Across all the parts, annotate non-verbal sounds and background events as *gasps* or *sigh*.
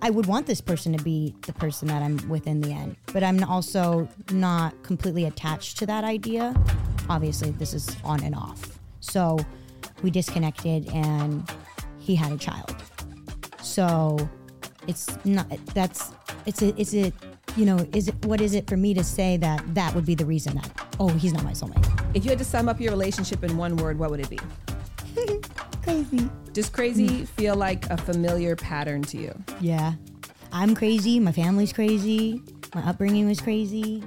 I would want this person to be the person that I'm with in the end, but I'm also not completely attached to that idea. Obviously, this is on and off. So we disconnected and he had a child. So it's not that's it's a it's a you know is it what is it for me to say that that would be the reason that oh he's not my soulmate If you had to sum up your relationship in one word, what would it be? Crazy Does crazy hmm. feel like a familiar pattern to you? yeah i'm crazy my family's crazy my upbringing was crazy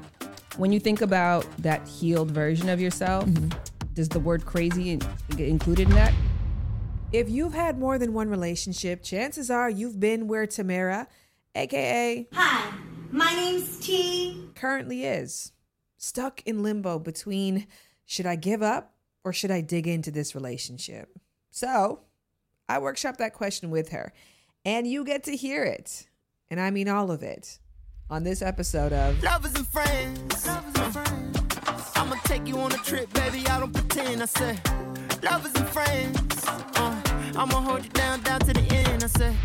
When you think about that healed version of yourself, mm-hmm. does the word crazy get included in that? If you've had more than one relationship, chances are you've been where Tamara, aka Hi, my name's Tee. currently is. Stuck in limbo between should I give up or should I dig into this relationship? So I workshopped that question with her, and you get to hear it. And I mean all of it on this episode of Lovers and friends. Lovers and friends. I'ma take you on a trip, baby. I don't pretend. I said, lovers and friends. Uh, I'ma hold you down, down to the end. I said.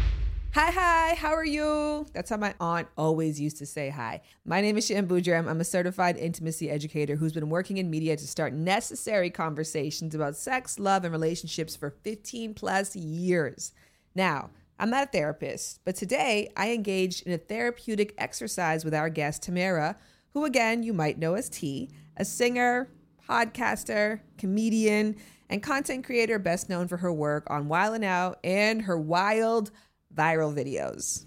Hi, hi, how are you? That's how my aunt always used to say hi. My name is Shan Boodram. I'm a certified intimacy educator who's been working in media to start necessary conversations about sex, love, and relationships for 15 plus years. Now, I'm not a therapist, but today I engaged in a therapeutic exercise with our guest, Tamara, who again you might know as Tee, a singer, podcaster, comedian, and content creator best known for her work on Wild 'N Out and her wild viral videos.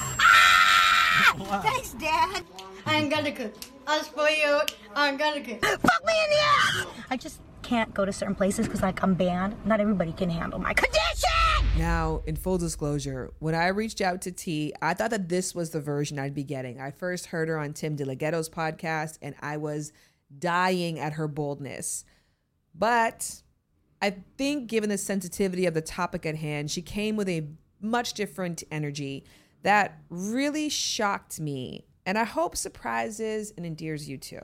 Ah! Thanks, Dad. I'm gonna cook. I'll spoil you. I'm gonna cook. Fuck me in the ass! I just can't go to certain places because like I'm banned. Not everybody can handle my condition. Now, in full disclosure, when I reached out to Tee, I thought that this was the version I'd be getting. I first heard her on Tim DeLaGhetto's podcast, and I was dying at her boldness. But I think, given the sensitivity of the topic at hand, she came with a much different energy that really shocked me, and I hope surprises and endears you too.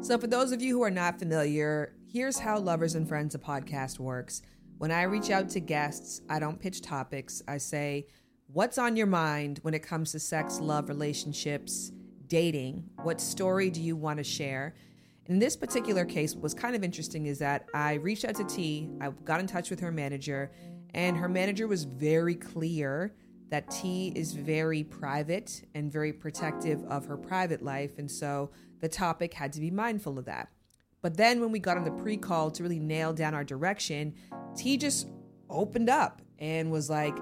So, for those of you who are not familiar, here's how Lovers and Friends, a podcast, works. When I reach out to guests, I don't pitch topics. I say, What's on your mind when it comes to sex, love, relationships, dating? What story do you want to share? In this particular case, what was kind of interesting is that I reached out to Tee, I got in touch with her manager, and her manager was very clear that Tee is very private and very protective of her private life. And so the topic had to be mindful of that. But then when we got on the pre call to really nail down our direction, Tee just opened up and was like,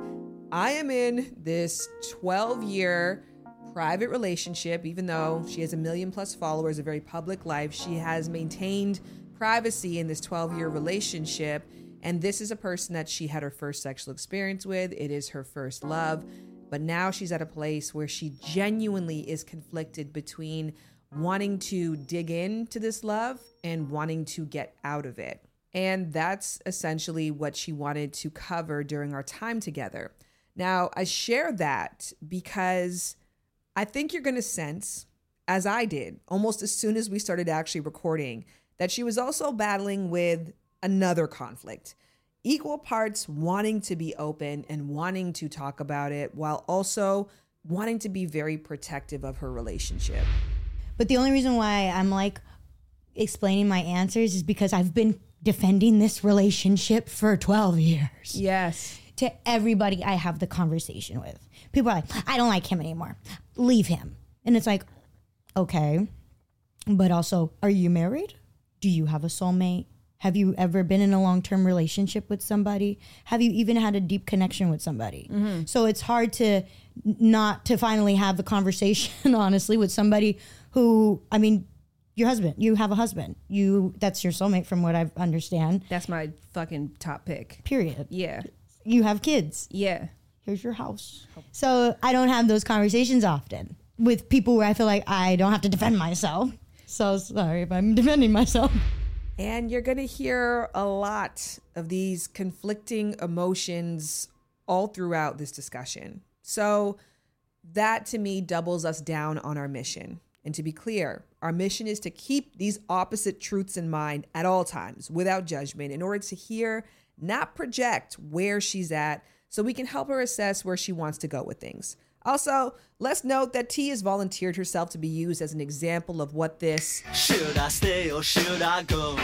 I am in this 12 year private relationship, even though she has a million plus followers, a very public life. She has maintained privacy in this 12 year relationship. And this is a person that she had her first sexual experience with. It is her first love. But now she's at a place where she genuinely is conflicted between wanting to dig into this love and wanting to get out of it. And that's essentially what she wanted to cover during our time together. Now, I share that because I think you're going to sense, as I did almost as soon as we started actually recording, that she was also battling with another conflict. Equal parts wanting to be open and wanting to talk about it while also wanting to be very protective of her relationship. But the only reason why I'm like explaining my answers is because I've been defending this relationship for 12 years. Yes. To everybody I have the conversation with. People are like, I don't like him anymore. Leave him. And it's like, okay. But also, are you married? Do you have a soulmate? Have you ever been in a long term relationship with somebody? Have you even had a deep connection with somebody? Mm-hmm. So it's hard to not to finally have the conversation, *laughs* honestly, with somebody who, I mean, your husband, you have a husband. You that's your soulmate from what I understand. That's my fucking top pick. Period. Yeah. You have kids. Yeah. Here's your house. So I don't have those conversations often with people where I feel like I don't have to defend myself. So sorry if I'm *laughs* defending myself. And you're going to hear a lot of these conflicting emotions all throughout this discussion. So, that to me doubles us down on our mission. And to be clear, our mission is to keep these opposite truths in mind at all times without judgment in order to hear, not project where she's at, so we can help her assess where she wants to go with things. Also, let's note that Tee has volunteered herself to be used as an example of what this Should I stay or should I go?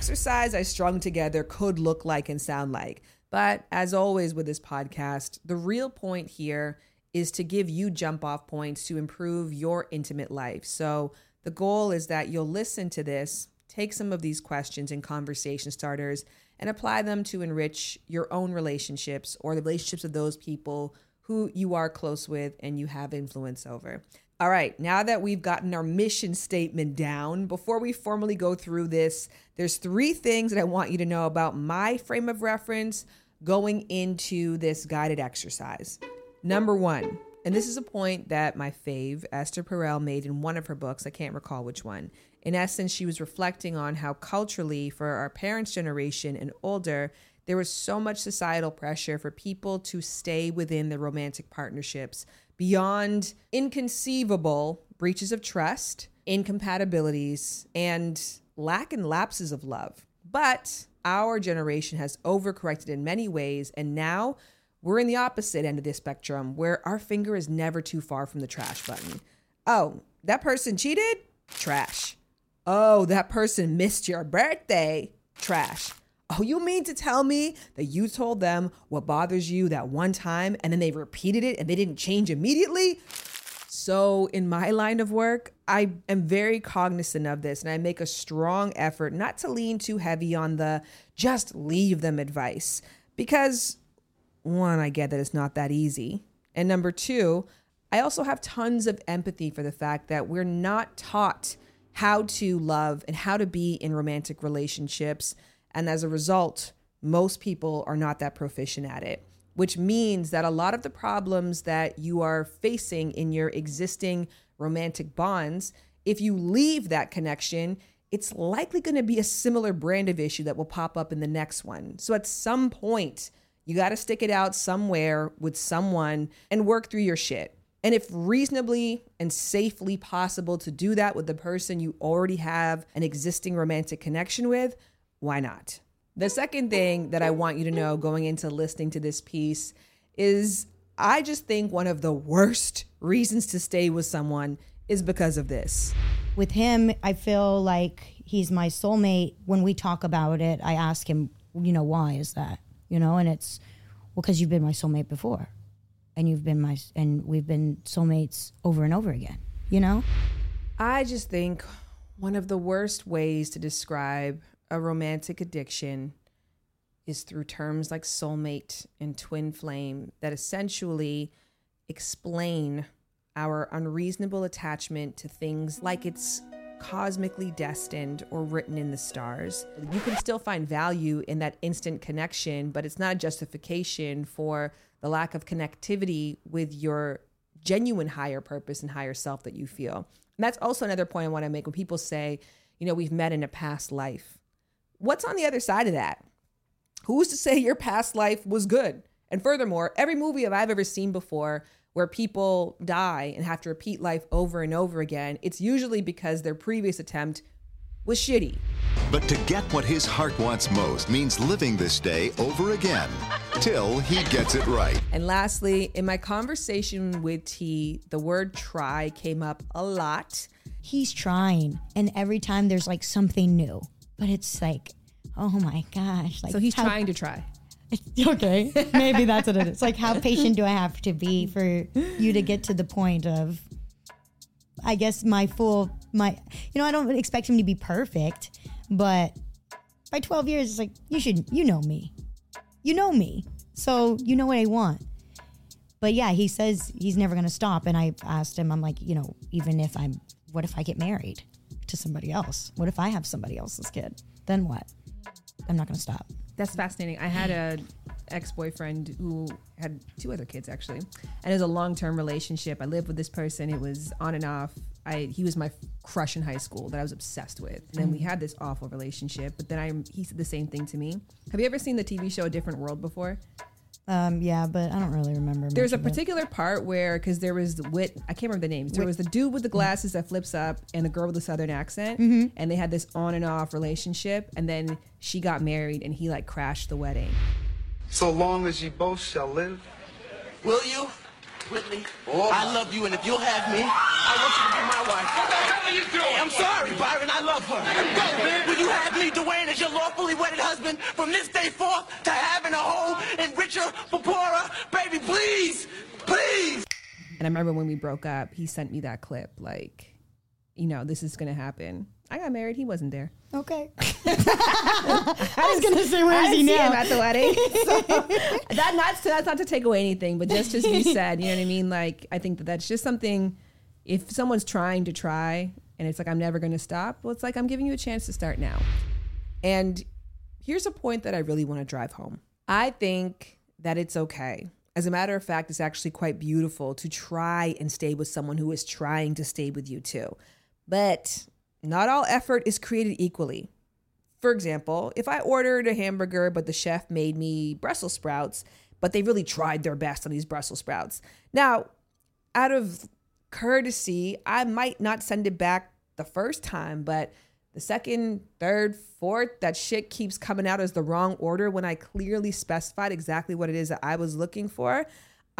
exercise I strung together could look like and sound like. But as always with this podcast, the real point here is to give you jump off points to improve your intimate life. So the goal is that you'll listen to this, take some of these questions and conversation starters, and apply them to enrich your own relationships or the relationships of those people who you are close with and you have influence over. All right, now that we've gotten our mission statement down, before we formally go through this, there's three things that I want you to know about my frame of reference going into this guided exercise. Number one, and this is a point that my fave, Esther Perel, made in one of her books. I can't recall which one. In essence, she was reflecting on how culturally, for our parents' generation and older, there was so much societal pressure for people to stay within their romantic partnerships beyond inconceivable breaches of trust, incompatibilities, and lack and lapses of love. But our generation has overcorrected in many ways, and now we're in the opposite end of the spectrum where our finger is never too far from the trash button. Oh, that person cheated? Trash. Oh, that person missed your birthday? Trash. Oh, you mean to tell me that you told them what bothers you that one time and then they repeated it and they didn't change immediately? So, in my line of work, I am very cognizant of this and I make a strong effort not to lean too heavy on the just leave them advice because one, I get that it's not that easy. And number two, I also have tons of empathy for the fact that we're not taught how to love and how to be in romantic relationships. And as a result, most people are not that proficient at it, which means that a lot of the problems that you are facing in your existing romantic bonds, if you leave that connection, it's likely going to be a similar brand of issue that will pop up in the next one. So at some point, you got to stick it out somewhere with someone and work through your shit. And if reasonably and safely possible to do that with the person you already have an existing romantic connection with, why not? The second thing that I want you to know going into listening to this piece is I just think one of the worst reasons to stay with someone is because of this. With him, I feel like he's my soulmate. When we talk about it, I ask him, you know, why is that? You know, and it's well, because you've been my soulmate before, and you've been my, and we've been soulmates over and over again. You know, I just think one of the worst ways to describe a romantic addiction is through terms like soulmate and twin flame that essentially explain our unreasonable attachment to things like it's cosmically destined or written in the stars. You can still find value in that instant connection, but it's not a justification for the lack of connectivity with your genuine higher purpose and higher self that you feel. And that's also another point I want to make when people say, you know, we've met in a past life. What's on the other side of that? Who's to say your past life was good? And furthermore, every movie I've ever seen before where people die and have to repeat life over and over again, it's usually because their previous attempt was shitty. But to get what his heart wants most means living this day over again till he gets it right. And lastly, in my conversation with Tee, the word try came up a lot. he's trying, and every time there's like something new, but it's like, oh my gosh! Like, So he's how- trying to try. *laughs* okay, maybe that's what it is. Like, how patient do I have to be for you to get to the point of? I guess my full my you know I don't expect him to be perfect, but by twelve years it's like you should you know me, you know me, so you know what I want. But yeah, he says he's never gonna stop, and I asked him, I'm like, you know, even if I'm, what if I get married to somebody else? What if I have somebody else's kid? Then what? I'm not gonna stop. That's fascinating. I had a ex-boyfriend who had two other kids actually, and it was a long-term relationship. I lived with this person. It was on and off. I he was my crush in high school that I was obsessed with. And then we had this awful relationship. But then I he said the same thing to me. Have you ever seen the TV show A Different World before? Um, yeah, but I don't really remember. There's a much of it. particular part where because there was the wit I can't remember the names. There was the dude with the glasses that flips up and the girl with the southern accent, and they had this on and off relationship. And then she got married and he like crashed the wedding. So long as you both shall live Will you? Whitley, I love you, and if you'll have me, I want you to be my wife. What the hell are you doing? I'm sorry, Byron, I love her. Go, man. Will you have me, Dwayne, as your lawfully wedded husband from this day forth to having a home in richer, for poorer? Baby, please, please. And I remember when we broke up, he sent me that clip, like, you know, this is gonna happen. I got married. He wasn't there. Okay. *laughs* I was gonna say, where I is he didn't see him now? at the wedding. *laughs* So, that not that's not to take away anything, but just as *laughs* you said, you know what I mean. Like I think that that's just something. If someone's trying to try and it's like I'm never going to stop, well, it's like I'm giving you a chance to start now. And here's a point that I really want to drive home. I think that it's okay. As a matter of fact, it's actually quite beautiful to try and stay with someone who is trying to stay with you too. But not all effort is created equally. For example, if I ordered a hamburger, but the chef made me Brussels sprouts, but they really tried their best on these Brussels sprouts. Now, out of courtesy, I might not send it back the first time, but the second, third, fourth, that shit keeps coming out as the wrong order when I clearly specified exactly what it is that I was looking for.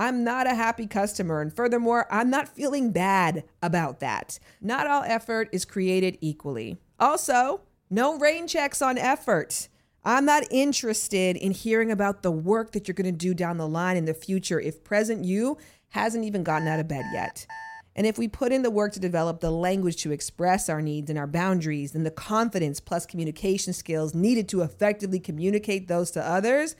I'm not a happy customer. And furthermore, I'm not feeling bad about that. Not all effort is created equally. Also, no rain checks on effort. I'm not interested in hearing about the work that you're going to do down the line in the future if present you hasn't even gotten out of bed yet. And if we put in the work to develop the language to express our needs and our boundaries, then the confidence plus communication skills needed to effectively communicate those to others,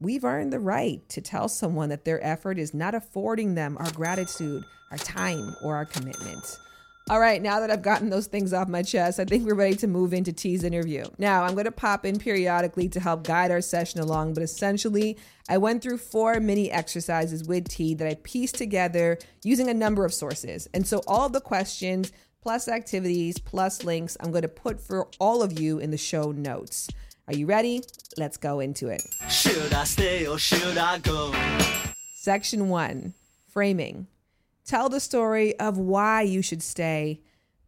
we've earned the right to tell someone that their effort is not affording them our gratitude, our time, or our commitment. All right, now that I've gotten those things off my chest, I think we're ready to move into Tee's interview. Now, I'm going to pop in periodically to help guide our session along, but essentially, I went through four mini exercises with Tee that I pieced together using a number of sources. And so, all the questions, plus activities, plus links, I'm going to put for all of you in the show notes. Are you ready? Let's go into it. Should I stay or should I go? Section one framing. Tell the story of why you should stay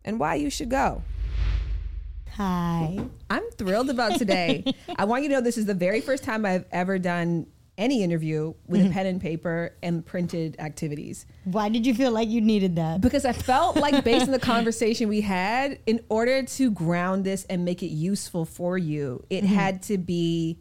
and why you should go. Hi. I'm thrilled about today. *laughs* I want you to know this is the very first time I've ever done any interview with a mm-hmm. pen and paper and printed activities. Why did you feel like you needed that? Because I felt like, based on the conversation we had, in order to ground this and make it useful for you, it mm-hmm. had to be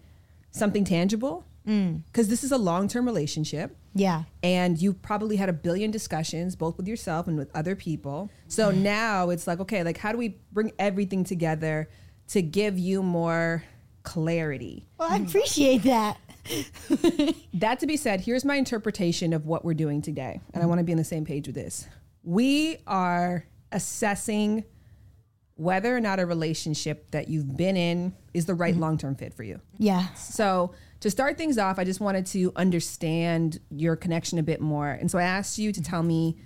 something tangible. Mm. Because this is a long term relationship. Yeah. And you probably had a billion discussions, both with yourself and with other people. So mm-hmm. now it's like, okay, like how do we bring everything together to give you more clarity? Well, I appreciate that. *laughs* That to be said, here's my interpretation of what we're doing today. And I want to be on the same page with this. We are assessing whether or not a relationship that you've been in is the right mm-hmm. long term fit for you. Yeah. So, to start things off, I just wanted to understand your connection a bit more. And so I asked you to tell me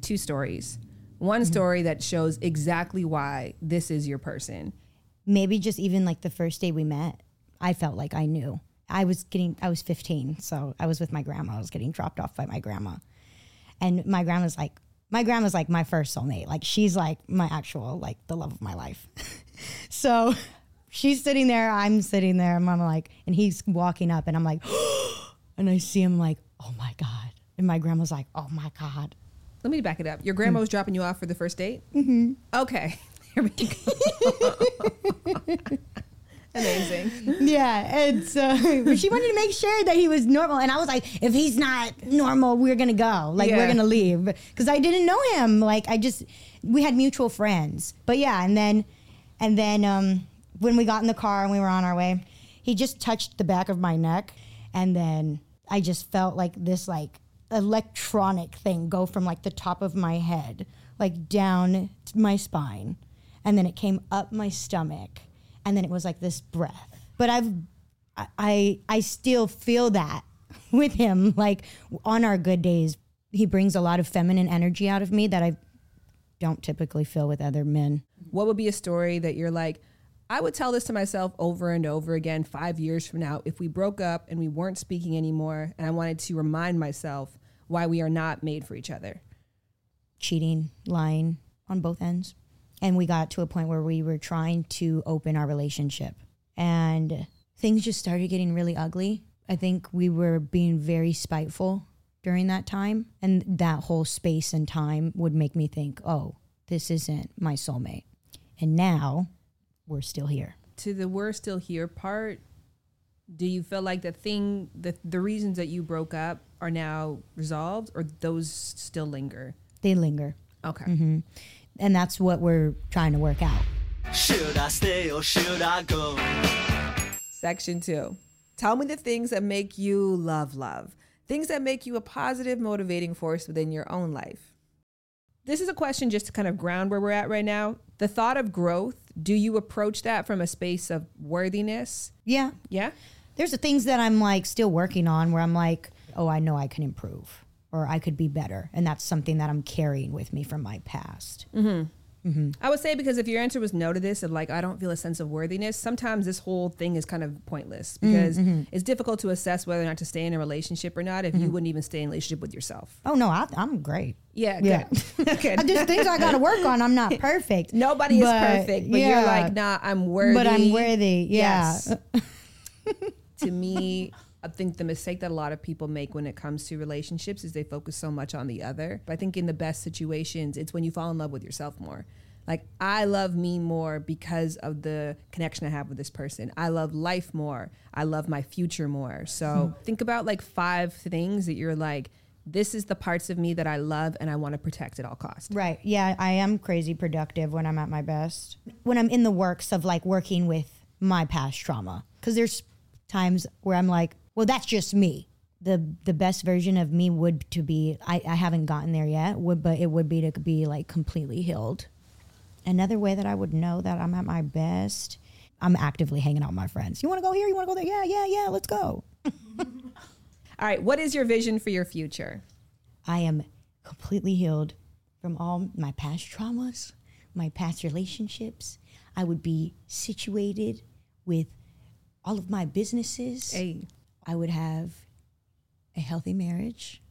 two stories. One mm-hmm. story that shows exactly why this is your person. Maybe just even like the first day we met, I felt like I knew. I was getting, I was 15, so I was with my grandma. I was getting dropped off by my grandma. And my grandma's like, my grandma's like my first soulmate. Like she's like my actual, like the love of my life. *laughs* so she's sitting there, I'm sitting there, and I'm like, and he's walking up, and I'm like, *gasps* and I see him like, oh my God. And my grandma's like, oh my God. Let me back it up. Your grandma was dropping you off for the first date? Mm-hmm. Okay. *laughs* Here we go. *laughs* Amazing. *laughs* Yeah, and so *laughs* she wanted to make sure that he was normal, and I was like, if he's not normal, we're gonna go, like we're gonna leave, because I didn't know him. Like I just, we had mutual friends, but yeah, and then, and then um, when we got in the car and we were on our way, he just touched the back of my neck, and then I just felt like this like electronic thing go from like the top of my head, like down to my spine, and then it came up my stomach and then it was like this breath. But I've I I, I still feel that *laughs* with him. Like on our good days, he brings a lot of feminine energy out of me that I don't typically feel with other men. What would be a story that you're like, I would tell this to myself over and over again five years from now if we broke up and we weren't speaking anymore and I wanted to remind myself why we are not made for each other? Cheating, lying on both ends. And we got to a point where we were trying to open our relationship. And things just started getting really ugly. I think we were being very spiteful during that time. And that whole space and time would make me think, oh, this isn't my soulmate. And now we're still here. To the we're still here part, do you feel like the thing, the, the reasons that you broke up are now resolved or those still linger? They linger. Okay. hmm And that's what we're trying to work out. Should I stay or should I go? Section two. Tell me the things that make you love love. Things that make you a positive, motivating force within your own life. This is a question just to kind of ground where we're at right now. The thought of growth, do you approach that from a space of worthiness? Yeah. Yeah. There's the things that I'm like still working on where I'm like, oh, I know I can improve or I could be better. And that's something that I'm carrying with me from my past. Mm-hmm. I would say because if your answer was no to this, of like I don't feel a sense of worthiness, sometimes this whole thing is kind of pointless because Mhm. it's difficult to assess whether or not to stay in a relationship or not if you Mhm. wouldn't even stay in a relationship with yourself. Oh, no, I, I'm great. Yeah, Yeah. good. *laughs* *laughs* good. There's things I got to work on. I'm not perfect. Nobody But, is perfect, but yeah. you're like, nah, I'm worthy. But I'm worthy. Yeah. Yes. *laughs* to me, I think the mistake that a lot of people make when it comes to relationships is they focus so much on the other. But I think in the best situations, it's when you fall in love with yourself more. Like, I love me more because of the connection I have with this person. I love life more. I love my future more. So hmm. think about like five things that you're like, this is the parts of me that I love and I want to protect at all costs. Right. Yeah, I am crazy productive when I'm at my best. When I'm in the works of like working with my past trauma. Cuz there's times where I'm like, well, that's just me. The the best version of me would to be I, I haven't gotten there yet, would but it would be to be like completely healed. Another way that I would know that I'm at my best, I'm actively hanging out with my friends. You want to go here? You want to go there? Yeah, yeah, yeah, let's go. *laughs* All right, what is your vision for your future? I am completely healed from all my past traumas, my past relationships. I would be situated with all of my businesses. Hey. I would have a healthy marriage,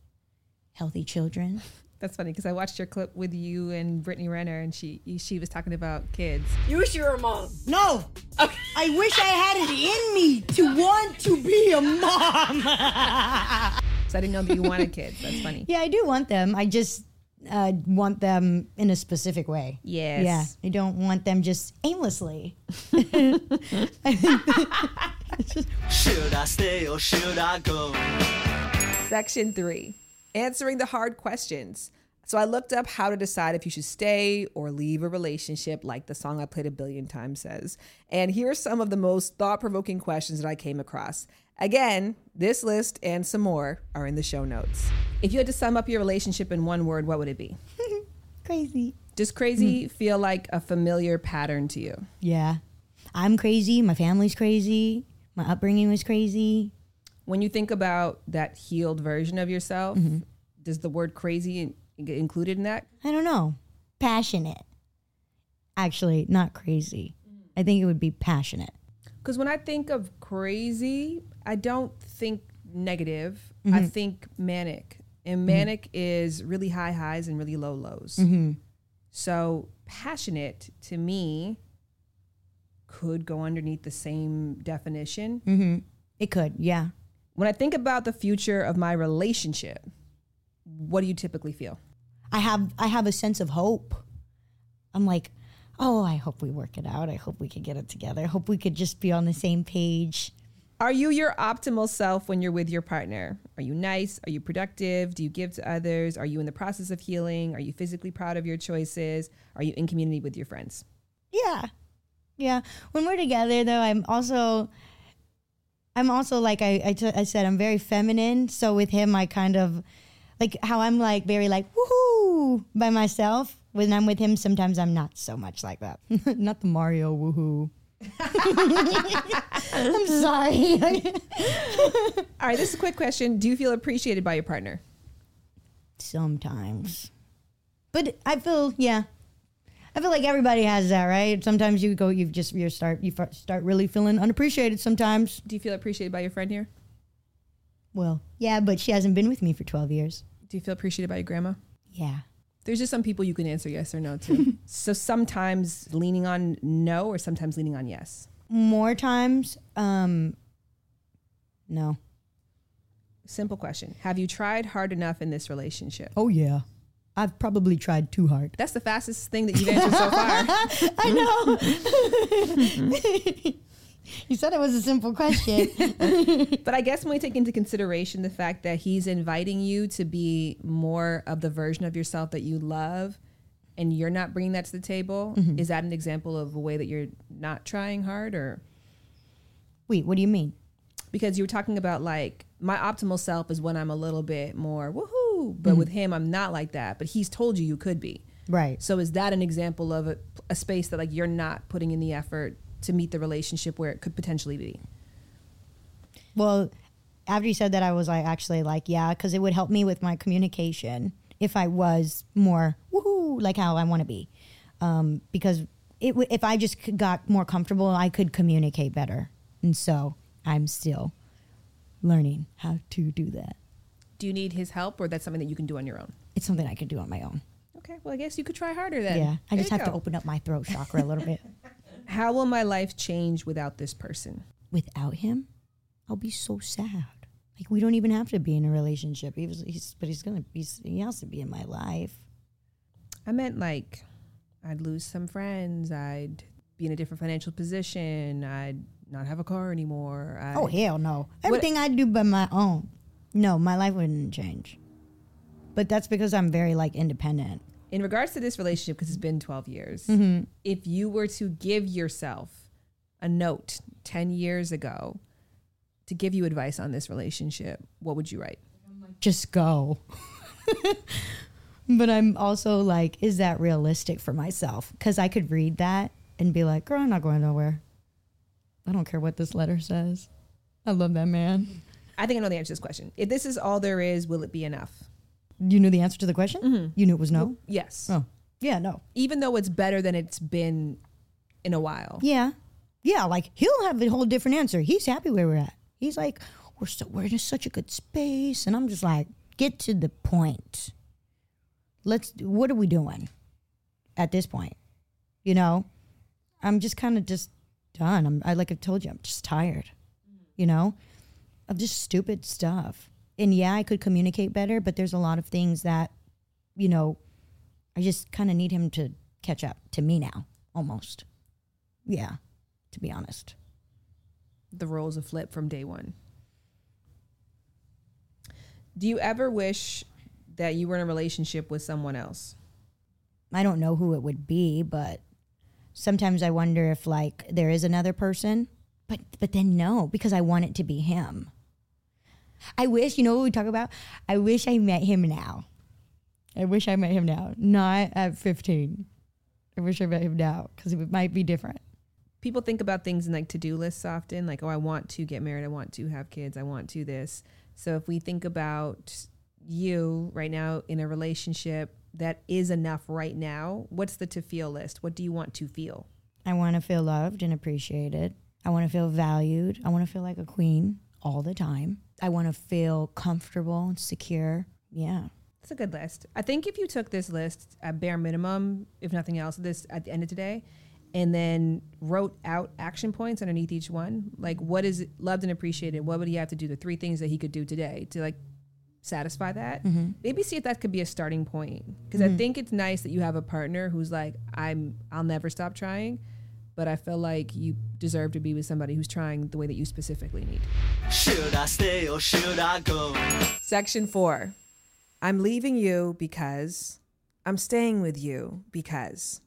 healthy children. *laughs* That's funny because I watched your clip with you and Brittany Renner, and she she was talking about kids. You wish you were a mom. No. I wish I had it in me to want to be a mom. *laughs* So I didn't know that you wanted kids. That's funny. yeah, I do want them. I just uh, want them in a specific way. Yes. Yeah. I don't want them just aimlessly. *laughs* *laughs* Should I stay or should I go? Section three, answering the hard questions. So I looked up how to decide if you should stay or leave a relationship, like the song I played a billion times says. And here are some of the most thought provoking questions that I came across. Again, this list and some more are in the show notes. If you had to sum up your relationship in one word, what would it be? *laughs* Crazy. Does crazy hmm. feel like a familiar pattern to you? Yeah. I'm crazy. My family's crazy. My upbringing was crazy. When you think about that healed version of yourself, Mm-hmm. does the word crazy in- get included in that? I don't know. Passionate. Actually, not crazy. I think it would be passionate. Because when I think of crazy, I don't think negative. I Mhm. think manic. And Mhm. manic is really high highs and really low lows. Mhm. So passionate to me could go underneath the same definition. Mm-hmm. It could, yeah. When I think about the future of my relationship, what do you typically feel? I have I have a sense of hope. I'm like, oh, I hope we work it out. I hope we could get it together. I hope we could just be on the same page. Are you your optimal self when you're with your partner? Are you nice? Are you productive? Do you give to others? Are you in the process of healing? Are you physically proud of your choices? Are you in community with your friends? Yeah. Yeah. When we're together though, I'm also I'm also like I I, t- I said I'm very feminine, so with him I kind of like how I'm like very like woohoo by myself. When I'm with him sometimes I'm not so much like that. *laughs* not the Mario woohoo. *laughs* I'm sorry. *laughs* All right, this is a quick question. Do you feel appreciated by your partner? Sometimes. But I feel yeah. I feel like everybody has that, right? Sometimes you go, you just you start you start really feeling unappreciated. Sometimes. Do you feel appreciated by your friend here? Well, yeah, but she hasn't been with me for twelve years. Do you feel appreciated by your grandma? Yeah. There's just some people you can answer yes or no to. *laughs* so sometimes leaning on no or sometimes leaning on yes. More times, um, no. Simple question. Have you tried hard enough in this relationship? Oh yeah. I've probably tried too hard. That's the fastest thing that you've answered so *laughs* far. I know. *laughs* you said it was a simple question. *laughs* But I guess when we take into consideration the fact that he's inviting you to be more of the version of yourself that you love and you're not bringing that to the table, Mhm. is that an example of a way that you're not trying hard or Wait, what do you mean? because you were talking about like my optimal self is when I'm a little bit more woohoo, but with him I'm not like that, but he's told you you could be. Right. So is that an example of a, a space that like you're not putting in the effort to meet the relationship where it could potentially be? Well, after you said that, I was like, actually, like, yeah, because it would help me with my communication if I was more woohoo, like how I want to be. Um, because it, w- if I just got more comfortable, I could communicate better. And so I'm still learning how to do that. Do you need his help or that's something that you can do on your own? It's something I can do on my own. Okay, well I guess you could try harder then. yeah, I There just you have to open up my throat chakra a little bit. *laughs* How will my life change without this person? Without him, I'll be so sad. Like we don't even have to be in a relationship. He was, he's, but he's gonna be. He has to be in my life. I meant like I'd lose some friends, I'd be in a different financial position, I'd not have a car anymore. I, Oh hell no! What- Everything I do by my own. No, my life wouldn't change. But that's because I'm very like independent. In regards to this relationship, because it's been 12 years, Mhm. if you were to give yourself a note 10 years ago to give you advice on this relationship, what would you write? Just go. *laughs* but I'm also like, is that realistic for myself? Because I could read that and be like, girl, I'm not going nowhere. I don't care what this letter says. I love that man. I think I know the answer to this question. If this is all there is, will it be enough? You knew the answer to the question? Mm-hmm. You knew it was no? Yes. Oh, yeah, no. Even though it's better than it's been in a while. Yeah. Yeah, like he'll have a whole different answer. He's happy where we're at. He's like, we're so we're in such a good space. And I'm just like, get to the point. Let's what are we doing at this point? You know? I'm just kind of just done. I'm I like I told you, I'm just tired. You know? Of just stupid stuff. And yeah, I could communicate better, but there's a lot of things that, you know, I just kind of need him to catch up to me now, almost. Yeah, to be honest. The roles have flipped from day one. Do you ever wish that you were in a relationship with someone else? I don't know who it would be, but sometimes I wonder if like there is another person. But but then no, because I want it to be him. I wish, you know what we talk about? I wish I met him now. I wish I met him now, not at 15. I wish I met him now because it might be different. People think about things in like to do lists often, like, oh, I want to get married, I want to have kids, I want to this. So if we think about you right now in a relationship that is enough right now, what's the to feel list? What do you want to feel? I want to feel loved and appreciated. I want to feel valued. I want to feel like a queen all the time. I want to feel comfortable and secure. Yeah. It's a good list. I think if you took this list at bare minimum, if nothing else, this at the end of today, and then wrote out action points underneath each one, like what is loved and appreciated? What would he have to do? The three things that he could do today to like satisfy that. Mhm. Maybe see if that could be a starting point. Because I Mhm. think it's nice that you have a partner who's like, I'm, I'll never stop trying. But I feel like you deserve to be with somebody who's trying the way that you specifically need. Should I stay or should I go? Section four. I'm leaving you because I'm staying with you because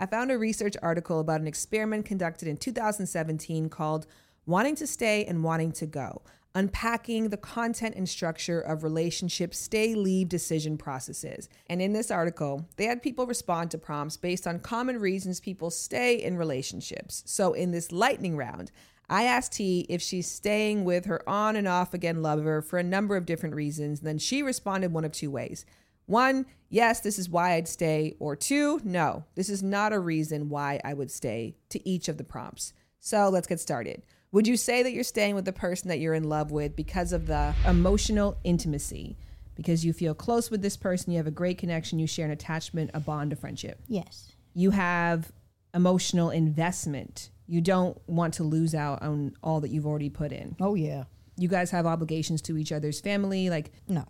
I found a research article about an experiment conducted in 2017 called Wanting to Stay and Wanting to Go, unpacking the content and structure of relationship stay leave decision processes. And in this article, they had people respond to prompts based on common reasons people stay in relationships. So in this lightning round, I asked Tee if she's staying with her on and off again lover for a number of different reasons. Then she responded one of two ways. One, yes, this is why I'd stay. Or two, no, this is not a reason why I would stay to each of the prompts. So let's get started. Would you say that you're staying with the person that you're in love with because of the emotional intimacy because you feel close with this person, you have a great connection, you share an attachment, a bond, a friendship. Yes. You have emotional investment. You don't want to lose out on all that you've already put in. Oh, yeah. You guys have obligations to each other's family. Like No.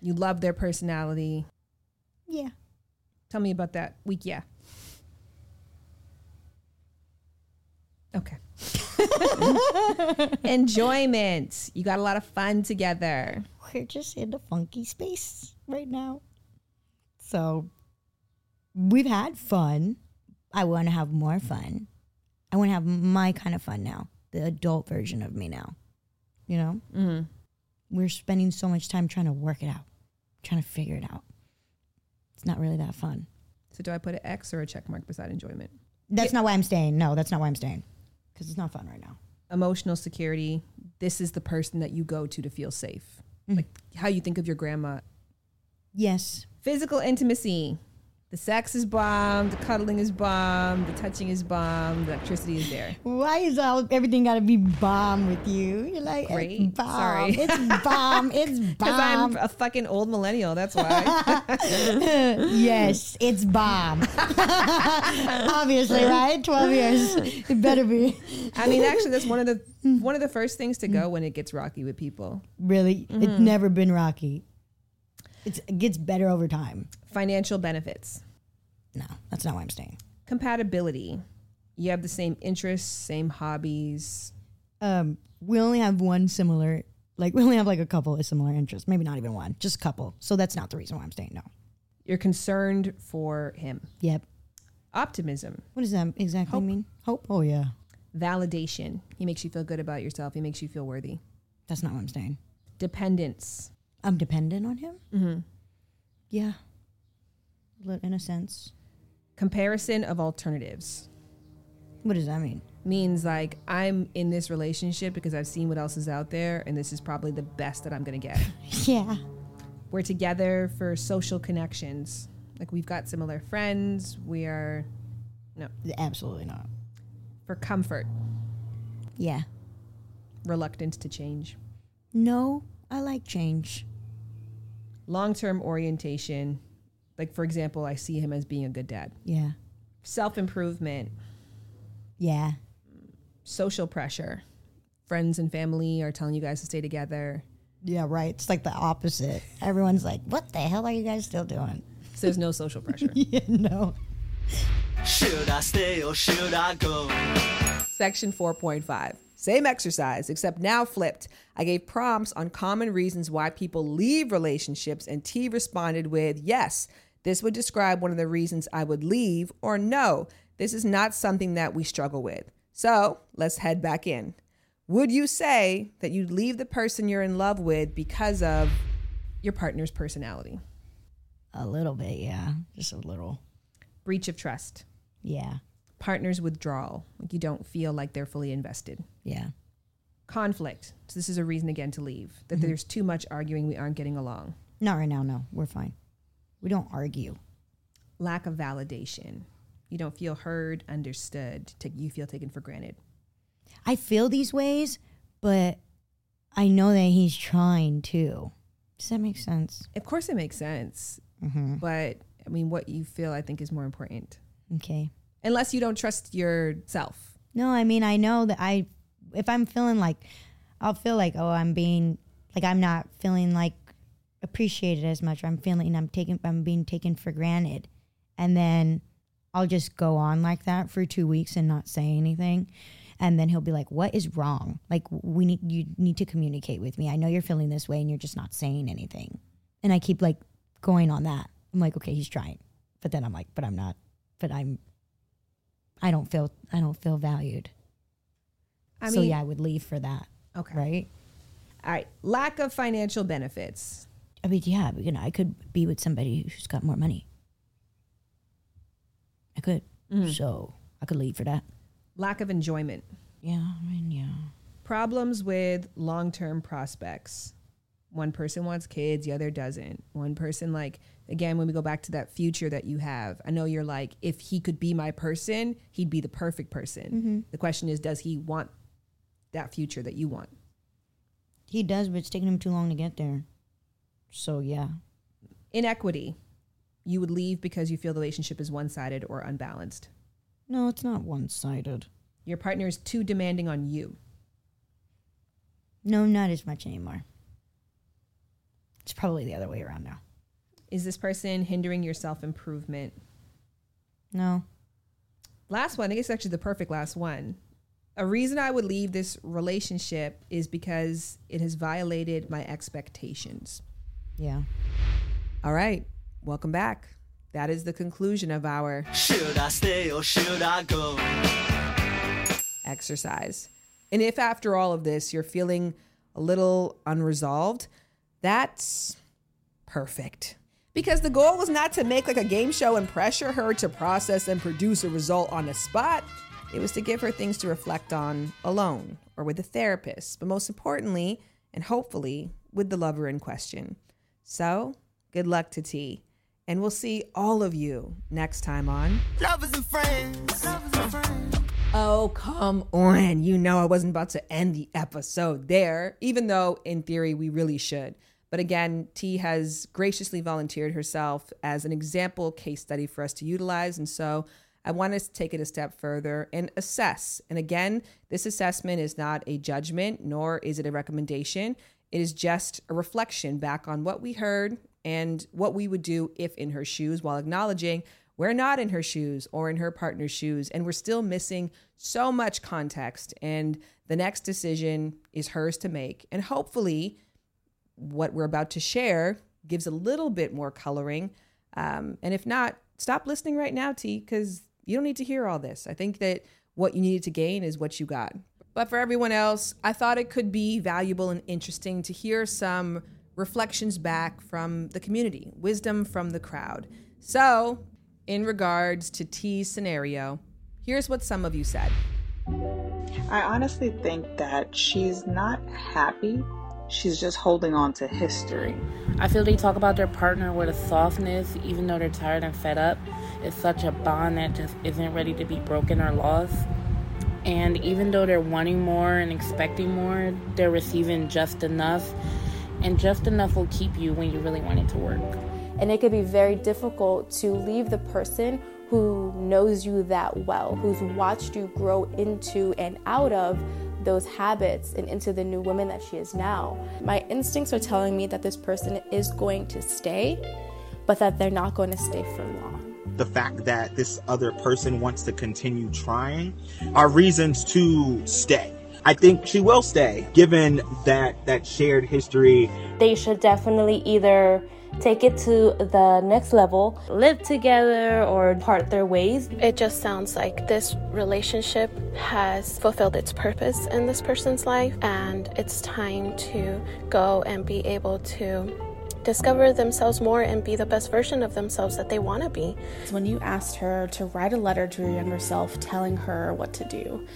you love their personality. Yeah. Tell me about that week. Yeah. Okay. *laughs* Enjoyment. You got a lot of fun together. We're just in a funky space right now. So we've had fun. I want to have more fun. I want to have my kind of fun now, the adult version of me now. You know? Mm-hmm. We're spending so much time trying to work it out, trying to figure it out. It's not really that fun. So do I put an X or a check mark beside enjoyment? That's not why I'm staying. No, that's not why I'm staying. Because it's not fun right now. Emotional security. This is the person that you go to to feel safe. Mm-hmm. Like how you think of your grandma. Yes. Physical intimacy. The sex is bomb. The cuddling is bomb. The touching is bomb. The electricity is there. Why is all everything got to be bomb with you? You're like, Great. it's bomb. Sorry. It's bomb. *laughs* It's Because I'm bomb. a fucking old millennial. That's why. *laughs* yes, it's bomb. *laughs* Obviously, right? 12 years. It better be. I mean, actually, that's one of the one of the first things to go when it gets rocky with people. Really? It's mm-hmm. never been rocky. It's, it gets better over time. Financial benefits, No, that's not why I'm staying. compatibility. You have the same interests, same hobbies. Um, we only have one similar, like, *laughs* we only have like a couple of similar interests. Maybe not even one, just a couple. So that's not the reason why I'm staying. No. You're concerned for him. Yep. Optimism, What does that exactly mean? Hope? Oh, yeah. validation. He makes you feel good about yourself. He makes you feel worthy. That's not what I'm saying. Dependence. I'm dependent on him? Mm-hmm. Yeah. In a sense. Comparison of alternatives What does that mean? means like I'm in this relationship because I've seen what else is out there, and this is probably the best that I'm gonna get. *laughs* Yeah. We're together for social connections. Like we've got similar friends. We are no Absolutely not. for comfort. Yeah. Reluctant to change. No, I like change. Long term orientation. Like for example, I see him as being a good dad. Yeah. Self improvement. Yeah. Social pressure. Friends and family are telling you guys to stay together. Yeah, right. It's like the opposite. Everyone's like, what the hell are you guys still doing? So there's no social pressure. *laughs* yeah, no. Should I stay or should I go? Section 4.5. Same exercise, except now flipped. I gave prompts on common reasons why people leave relationships, and Tee responded with, Yes, this would describe one of the reasons I would leave, or No, this is not something that we struggle with. So let's head back in. Would you say that you'd leave the person you're in love with because of Your partner's personality. A little bit, yeah. Just a little. Breach of trust. Yeah. Partner's withdrawal. Like you don't feel like they're fully invested. Yeah. Conflict. So this is a reason again to leave. That Mm-hmm. there's too much arguing, we aren't getting along. Not right now, no. We're fine. We don't argue. Lack of validation. You don't feel heard, understood. Take, you feel taken for granted. I feel these ways, but I know that he's trying too. Does that make sense? Of course, it makes sense. Mm-hmm. But I mean, what you feel, I think, is more important. Okay. Unless you don't trust yourself. No, I mean, I know that I, if I'm feeling like, I'll feel like, oh, I'm being, like, I'm not feeling like appreciated as much. Or I'm feeling I'm taken, I'm being taken for granted. And then I'll just go on like that for two weeks and not say anything. And then he'll be like, what is wrong? Like, we need, you need to communicate with me. I know you're feeling this way and you're just not saying anything. And I keep like going on that. I'm like, okay, he's trying. But then I'm like, but I'm not, but I'm, I don't feel, I don't feel valued. I so yeah, I would leave for that. Okay. Right. All right. Lack of financial benefits. I mean, yeah, you know, I could be with somebody who's got more money. I could. Mm. So I could leave for that. Lack of enjoyment. Yeah, I mean, yeah. Problems with long term prospects. One person wants kids, the other doesn't. One person, like, again, when we go back to that future that you have, I know you're like, if he could be my person, he'd be the perfect person. Mm-hmm. The question is, does he want that future that you want? He does, but it's taking him too long to get there. So yeah. Inequity. You would leave because you feel the relationship is one sided or unbalanced. No, it's not one sided. Your partner is too demanding on you. No, not as much anymore. It's probably the other way around now. Is this person hindering your self improvement? No. Last one, I guess actually the perfect last one. A reason I would leave this relationship is because it has violated my expectations. Yeah. All right, welcome back. That is the conclusion of our Should I stay or should I go? exercise. And if after all of this you're feeling a little unresolved, that's perfect. Because the goal was not to make like a game show and pressure her to process and produce a result on the spot. It was to give her things to reflect on alone or with a therapist, but most importantly, and hopefully, with the lover in question. So, good luck to Tee. And we'll see all of you next time on Lovers and friends. Lovers and friends. Oh, come on. You know, I wasn't about to end the episode there, even though in theory we really should. But again, Tee has graciously volunteered herself as an example case study for us to utilize. And so I want us to take it a step further and assess. And again, this assessment is not a judgment, nor is it a recommendation. It is just a reflection back on what we heard and what we would do if in her shoes while acknowledging we're not in her shoes or in her partner's shoes, and we're still missing so much context. And the next decision is hers to make. And hopefully, what we're about to share gives a little bit more coloring. Um, and if not, stop listening right now, Tee, because you don't need to hear all this. I think that what you needed to gain is what you got. But for everyone else, I thought it could be valuable and interesting to hear some reflections back from the community, wisdom from the crowd. So, in regards to Tee's scenario, here's what some of you said. I honestly think that she's not happy. She's just holding on to history. I feel they talk about their partner with a softness, even though they're tired and fed up. It's such a bond that just isn't ready to be broken or lost. And even though they're wanting more and expecting more, they're receiving just enough. And just enough will keep you when you really want it to work. And it could be very difficult to leave the person who knows you that well, who's watched you grow into and out of those habits and into the new woman that she is now. My instincts are telling me that this person is going to stay, but that they're not going to stay for long. the fact that this other person wants to continue trying are reasons to stay. I think she will stay given that that shared history. They should definitely either take it to the next level, live together, or part their ways. It just sounds like this relationship has fulfilled its purpose in this person's life, and it's time to go and be able to discover themselves more and be the best version of themselves that they want to be. When you asked her to write a letter to her younger self telling her what to do,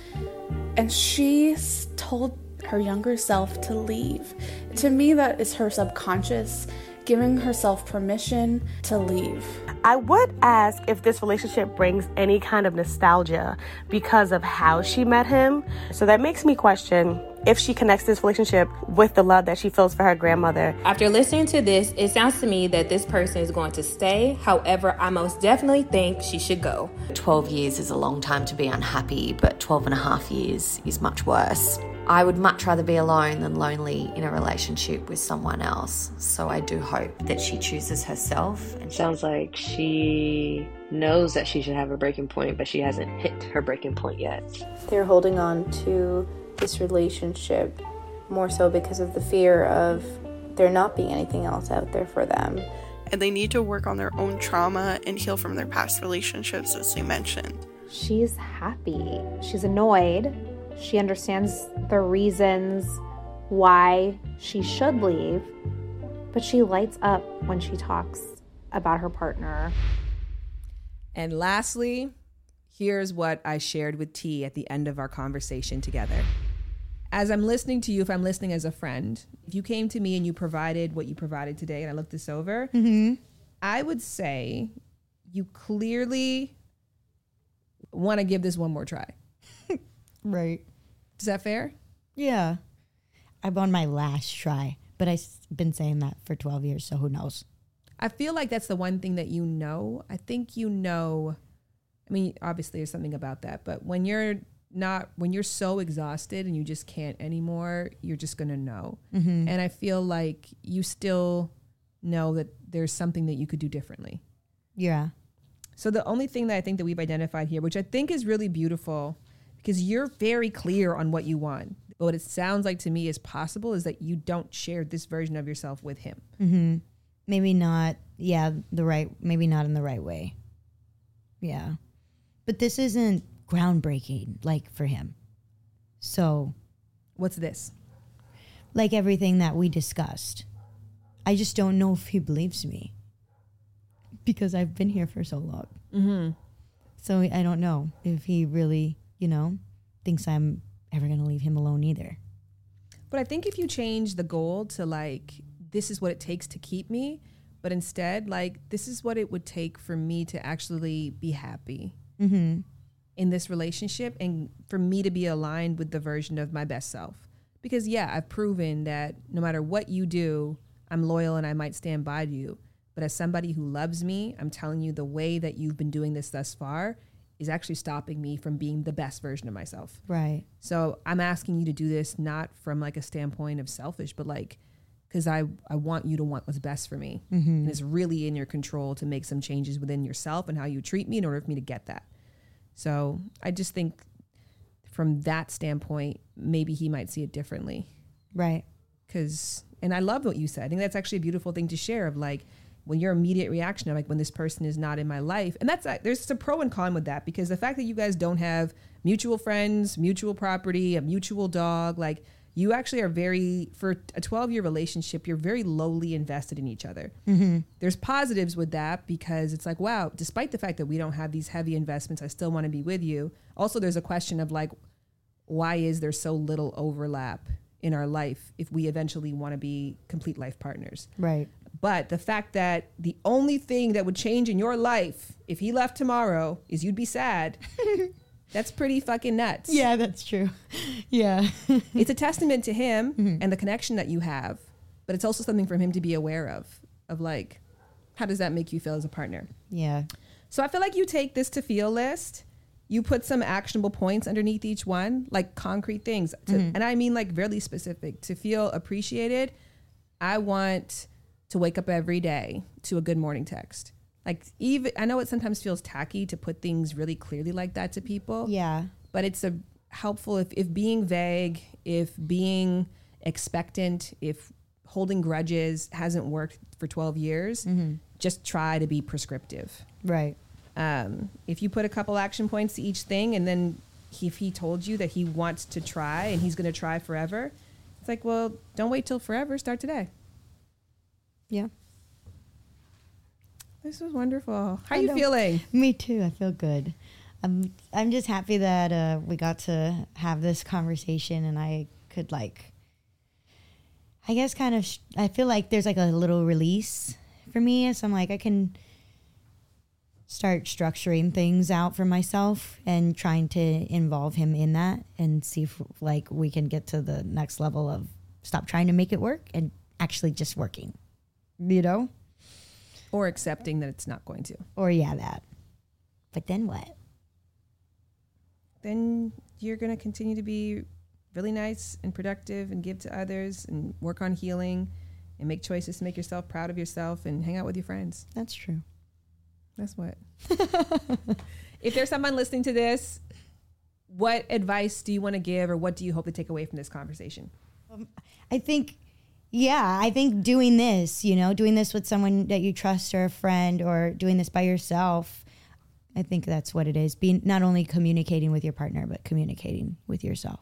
and she told her younger self to leave. To me, that is her subconscious giving herself permission to leave. I would ask if this relationship brings any kind of nostalgia because of how she met him. So that makes me question if she connects this relationship with the love that she feels for her grandmother. After listening to this, it sounds to me that this person is going to stay. However, I most definitely think she should go. 12 years is a long time to be unhappy, but 12 and a half years is much worse. I would much rather be alone than lonely in a relationship with someone else. So I do hope that she chooses herself. And Sounds like she knows that she should have a breaking point, but she hasn't hit her breaking point yet. They're holding on to this relationship more so because of the fear of there not being anything else out there for them. And they need to work on their own trauma and heal from their past relationships, as they mentioned. She's happy. She's annoyed. She understands the reasons why she should leave, but she lights up when she talks about her partner. And lastly, here's what I shared with Tee at the end of our conversation together. As I'm listening to you, if I'm listening as a friend, if you came to me and you provided what you provided today and I looked this over, Mm-hmm. I would say you clearly want to give this one more try. *laughs* Right. Is that fair? Yeah. I'm on my last try, but I've been saying that for 12 years, so who knows? I feel like that's the one thing that you know. I think you know. I mean, obviously, there's something about that, but when you're not when you're so exhausted and you just can't anymore, you're just gonna know. Mhm. And I feel like you still know that there's something that you could do differently. Yeah. So the only thing that I think that we've identified here, which I think is really beautiful, because you're very clear on what you want. But what it sounds like to me is possible is that you don't share this version of yourself with him. Mm-hmm. Maybe not. Yeah, the right. Maybe not in the right way. Yeah, but this isn't groundbreaking like for him. So, what's this? Like everything that we discussed. I just don't know if he believes me because I've been here for so long. Mm-hmm. So I don't know if he really, you know, thinks I'm ever gonna leave him alone either. But I think if you change the goal to like, this is what it takes to keep me, but instead, like, this is what it would take for me to actually be happy Mm-hmm. in this relationship and for me to be aligned with the version of my best self. Because, yeah, I've proven that no matter what you do, I'm loyal and I might stand by you. But as somebody who loves me, I'm telling you the way that you've been doing this thus far is actually stopping me from being the best version of myself. Right. So I'm asking you to do this not from like a standpoint of selfish, but like because I I want you to want what's best for me, Mhm. and it's really in your control to make some changes within yourself and how you treat me in order for me to get that. So I just think from that standpoint, maybe he might see it differently. Right. Because and I love what you said. I think that's actually a beautiful thing to share. Of like when your immediate reaction of like when this person is not in my life, and that's there's a pro and con with that because the fact that you guys don't have mutual friends, mutual property, a mutual dog, like you actually are very for a 12 year relationship you're very lowly invested in each other Mm-hmm. there's positives with that because it's like wow despite the fact that we don't have these heavy investments i still want to be with you also there's a question of like why is there so little overlap in our life if we eventually want to be complete life partners Right. But the fact that the only thing that would change in your life if he left tomorrow is you'd be sad *laughs* that's pretty fucking nuts Yeah, that's true. *laughs* Yeah. *laughs* it's a testament to him and the connection that you have, but it's also something for him to be aware of. Of like, how does that make you feel as a partner? Yeah. So I feel like you take this to feel list, you put some actionable points underneath each one, like concrete things. To, Mhm. And I mean like really specific. To feel appreciated, I want to wake up every day to a good morning text. Like even I know it sometimes feels tacky to put things really clearly like that to people. Yeah. But it's a helpful if, if being vague, if being expectant, if holding grudges hasn't worked for 12 years, Mhm. just try to be prescriptive. Right. Um, if you put a couple action points to each thing and then he, if he told you that he wants to try and he's going to try forever, it's like, well, don't wait till forever. Start today. Yeah. This was wonderful. How I you know. feeling? Me too. I feel good. I'm I'm just happy that uh, we got to have this conversation and I could like I guess kind of sh- I feel like there's like a little release for me so I'm like I can start structuring things out for myself and trying to involve him in that and see if like we can get to the next level of stop trying to make it work and actually just working. You know? Or accepting that it's not going to. Or yeah, that. But then what? then you're going to continue to be really nice and productive and give to others and work on healing and make choices to make yourself proud of yourself and hang out with your friends. That's true. That's what. *laughs* if there's someone listening to this, what advice do you want to give or what do you hope to take away from this conversation? Um, I think, yeah, I think doing this, you know, doing this with someone that you trust or a friend or doing this by yourself, I think that's what it is. Being not only communicating with your partner, but communicating with yourself.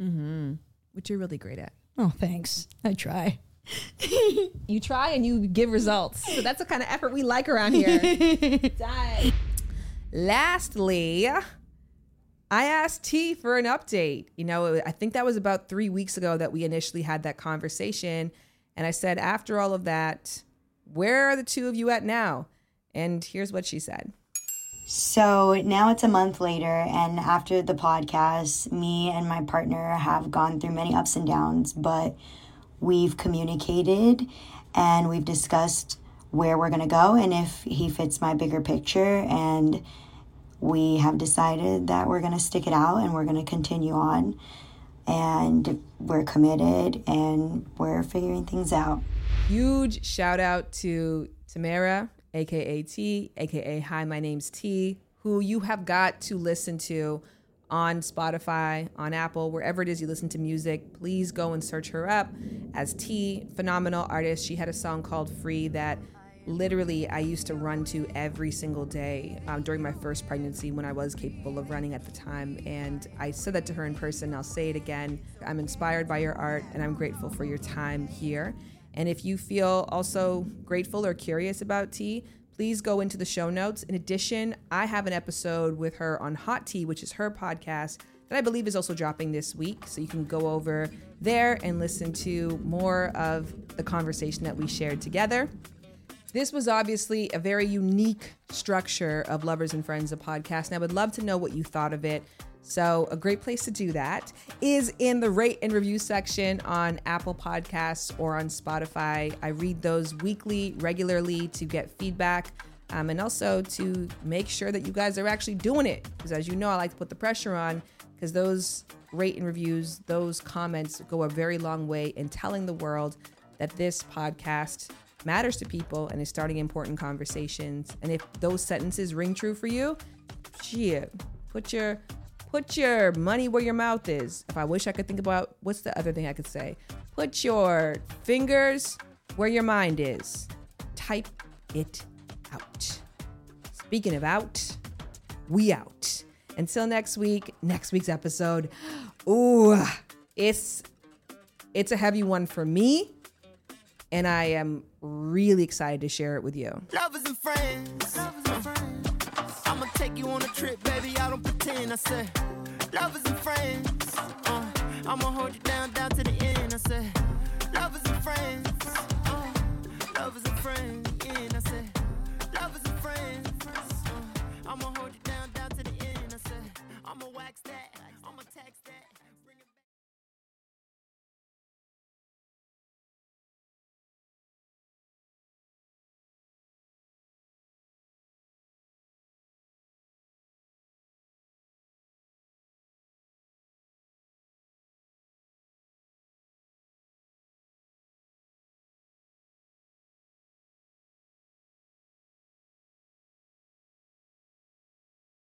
Mm-hmm. Which you're really great at. Oh, thanks. I try. *laughs* you try and you give results. So that's the kind of effort we like around here. *laughs* Lastly, I asked Tee for an update. You know, I think that was about three weeks ago that we initially had that conversation. And I said, after all of that, where are the two of you at now? And here's what she said. So now it's a month later, and after the podcast, me and my partner have gone through many ups and downs, but we've communicated and we've discussed where we're going to go and if he fits my bigger picture. And we have decided that we're going to stick it out and we're going to continue on. And we're committed and we're figuring things out. Huge shout out to Tamara, aka Tee, aka Hi, my name's Tee, who you have got to listen to on Spotify, on Apple, wherever it is you listen to music. Please go and search her up as Tee, phenomenal artist. She had a song called Free that literally I used to run to every single day um, during my first pregnancy when I was capable of running at the time. And I said that to her in person. I'll say it again. I'm inspired by your art and I'm grateful for your time here. And if you feel also grateful or curious about Tee, please go into the show notes. In addition, I have an episode with her on Hot Tea, which is her podcast that I believe is also dropping this week. So you can go over there and listen to more of the conversation that we shared together. This was obviously a very unique structure of Lovers and Friends, a podcast, and I would love to know what you thought of it. So, a great place to do that is in the rate and review section on Apple Podcasts or on Spotify. I read those weekly, regularly to get feedback um, and also to make sure that you guys are actually doing it. Because, as you know, I like to put the pressure on because those rate and reviews, those comments go a very long way in telling the world that this podcast matters to people and is starting important conversations. And if those sentences ring true for you, shit, put your put your money where your mouth is. If I wish I could think about what's the other thing I could say? Put your fingers where your mind is. Type it out. Speaking of out, we out. Until next week, next week's episode. Ooh, it's it's a heavy one for me, and I am really excited to share it with you. Lovers and friends. Lovers and friends. I'ma take you on a trip, baby. I don't pretend. I said, lovers and friends. Uh, I'ma hold you down, down to the end. I said, lovers and friends. Uh, lovers and friends. I said, lovers and friends. Uh, I'ma hold you